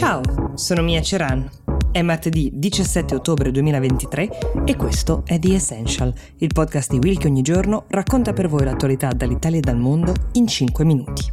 Ciao, sono Mia Ceran. È martedì 17 ottobre 2023 e questo è The Essential, il podcast di Will che ogni giorno racconta per voi l'attualità dall'Italia e dal mondo in 5 minuti.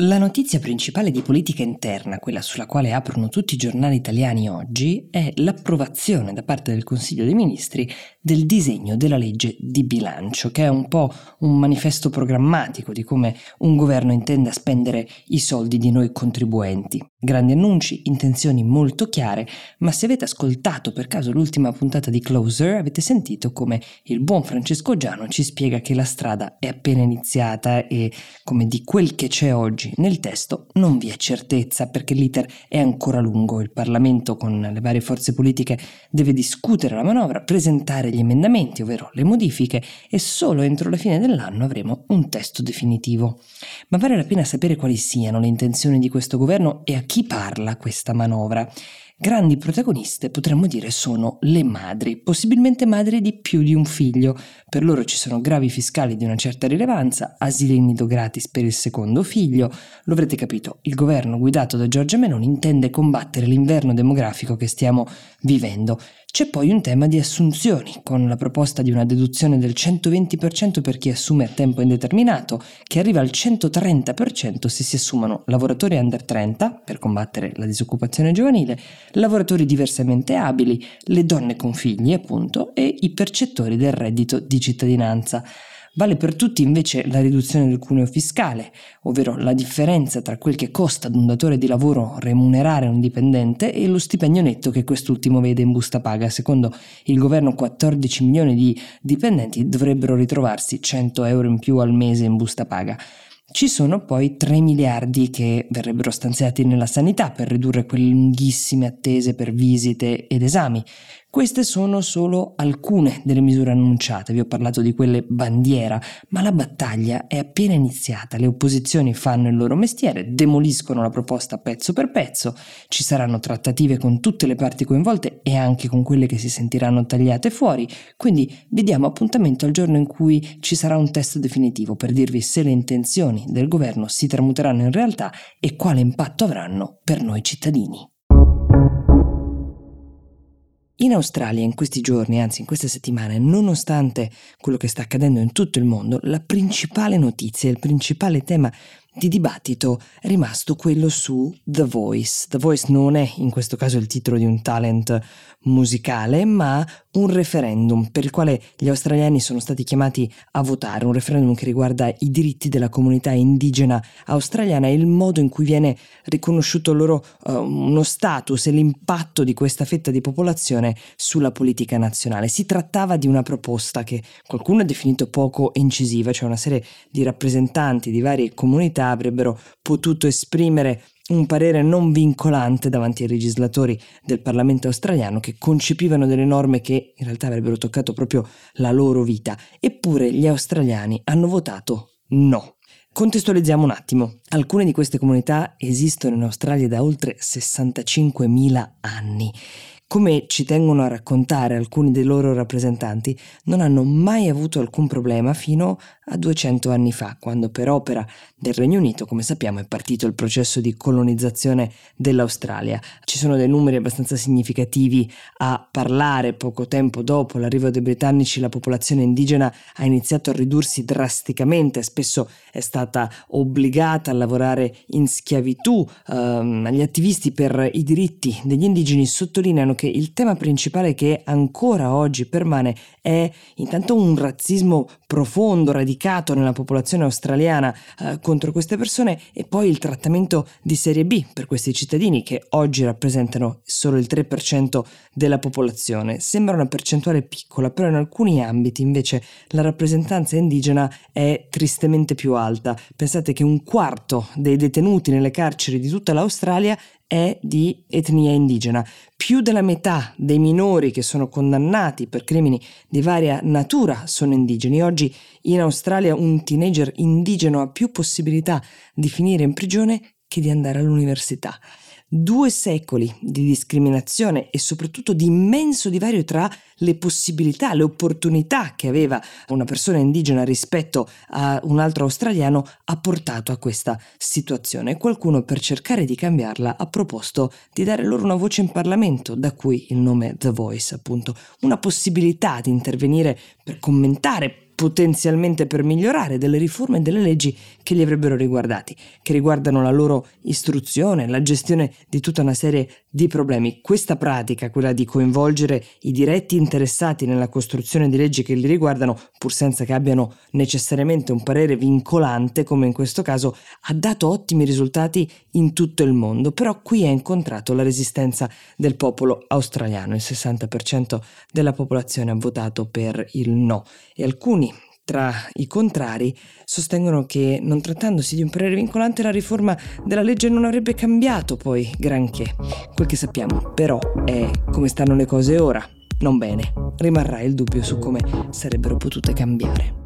La notizia principale di politica interna, quella sulla quale aprono tutti i giornali italiani oggi, è l'approvazione da parte del Consiglio dei Ministri del disegno della legge di bilancio, che è un po' un manifesto programmatico di come un governo intenda spendere i soldi di noi contribuenti. Grandi annunci, intenzioni molto chiare, ma se avete ascoltato per caso l'ultima puntata di Closer avete sentito come il buon Francesco Giano ci spiega che la strada è appena iniziata e come di quel che c'è oggi nel testo non vi è certezza perché l'iter è ancora lungo. Il Parlamento con le varie forze politiche deve discutere la manovra, presentare gli emendamenti, ovvero le modifiche, e solo entro la fine dell'anno avremo un testo definitivo. Ma vale la pena sapere quali siano le intenzioni di questo governo e a chi parla questa manovra. Grandi protagoniste potremmo dire sono le madri, possibilmente madri di più di un figlio. Per loro ci sono gravi fiscali di una certa rilevanza, asili nido gratis per il secondo figlio. Lo avrete capito, il governo guidato da Giorgia Meloni intende combattere l'inverno demografico che stiamo vivendo. C'è poi un tema di assunzioni, con la proposta di una deduzione del 120% per chi assume a tempo indeterminato, che arriva al 130% se si assumono lavoratori under 30 per combattere la disoccupazione giovanile, lavoratori diversamente abili, le donne con figli appunto e i percettori del reddito di cittadinanza. Vale per tutti invece la riduzione del cuneo fiscale, ovvero la differenza tra quel che costa ad un datore di lavoro remunerare un dipendente e lo stipendio netto che quest'ultimo vede in busta paga. Secondo il governo 14 milioni di dipendenti dovrebbero ritrovarsi 100 euro in più al mese in busta paga. Ci sono poi 3 miliardi che verrebbero stanziati nella sanità per ridurre quelle lunghissime attese per visite ed esami. Queste sono solo alcune delle misure annunciate, vi ho parlato di quelle bandiera, ma la battaglia è appena iniziata, le opposizioni fanno il loro mestiere, demoliscono la proposta pezzo per pezzo, ci saranno trattative con tutte le parti coinvolte e anche con quelle che si sentiranno tagliate fuori, quindi vi diamo appuntamento al giorno in cui ci sarà un testo definitivo per dirvi se le intenzioni del governo si tramuteranno in realtà e quale impatto avranno per noi cittadini. In Australia in questi giorni, anzi in queste settimane, nonostante quello che sta accadendo in tutto il mondo, la principale notizia, il principale tema di dibattito rimasto quello su The Voice. The Voice non è in questo caso il titolo di un talent musicale, ma un referendum per il quale gli australiani sono stati chiamati a votare, un referendum che riguarda i diritti della comunità indigena australiana e il modo in cui viene riconosciuto loro uh, uno status e l'impatto di questa fetta di popolazione sulla politica nazionale. Si trattava di una proposta che qualcuno ha definito poco incisiva, cioè una serie di rappresentanti di varie avrebbero potuto esprimere un parere non vincolante davanti ai legislatori del Parlamento australiano che concepivano delle norme che in realtà avrebbero toccato proprio la loro vita. Eppure gli australiani hanno votato no. Contestualizziamo un attimo. Alcune di queste comunità esistono in Australia da oltre 65.000 anni come ci tengono a raccontare alcuni dei loro rappresentanti, non hanno mai avuto alcun problema fino a 200 anni fa, quando per opera del Regno Unito, come sappiamo, è partito il processo di colonizzazione dell'Australia. Ci sono dei numeri abbastanza significativi a parlare. Poco tempo dopo l'arrivo dei britannici la popolazione indigena ha iniziato a ridursi drasticamente, spesso è stata obbligata a lavorare in schiavitù. Um, gli attivisti per i diritti degli indigeni sottolineano che il tema principale che ancora oggi permane è intanto un razzismo profondo, radicato nella popolazione australiana eh, contro queste persone e poi il trattamento di serie B per questi cittadini che oggi rappresentano solo il 3% della popolazione. Sembra una percentuale piccola, però in alcuni ambiti invece la rappresentanza indigena è tristemente più alta. Pensate che un quarto dei detenuti nelle carceri di tutta l'Australia è di etnia indigena. Più della metà dei minori che sono condannati per crimini di varia natura sono indigeni. Oggi in Australia un teenager indigeno ha più possibilità di finire in prigione che di andare all'università. Due secoli di discriminazione e soprattutto di immenso divario tra le possibilità, le opportunità che aveva una persona indigena rispetto a un altro australiano ha portato a questa situazione. Qualcuno per cercare di cambiarla ha proposto di dare loro una voce in Parlamento, da cui il nome The Voice, appunto, una possibilità di intervenire per commentare potenzialmente per migliorare delle riforme e delle leggi che li avrebbero riguardati, che riguardano la loro istruzione, la gestione di tutta una serie di problemi. Questa pratica, quella di coinvolgere i diretti interessati nella costruzione di leggi che li riguardano, pur senza che abbiano necessariamente un parere vincolante, come in questo caso, ha dato ottimi risultati in tutto il mondo, però qui ha incontrato la resistenza del popolo australiano, il 60% della popolazione ha votato per il no. E alcuni tra i contrari sostengono che, non trattandosi di un parere vincolante, la riforma della legge non avrebbe cambiato poi granché. Quel che sappiamo però è come stanno le cose ora. Non bene. Rimarrà il dubbio su come sarebbero potute cambiare.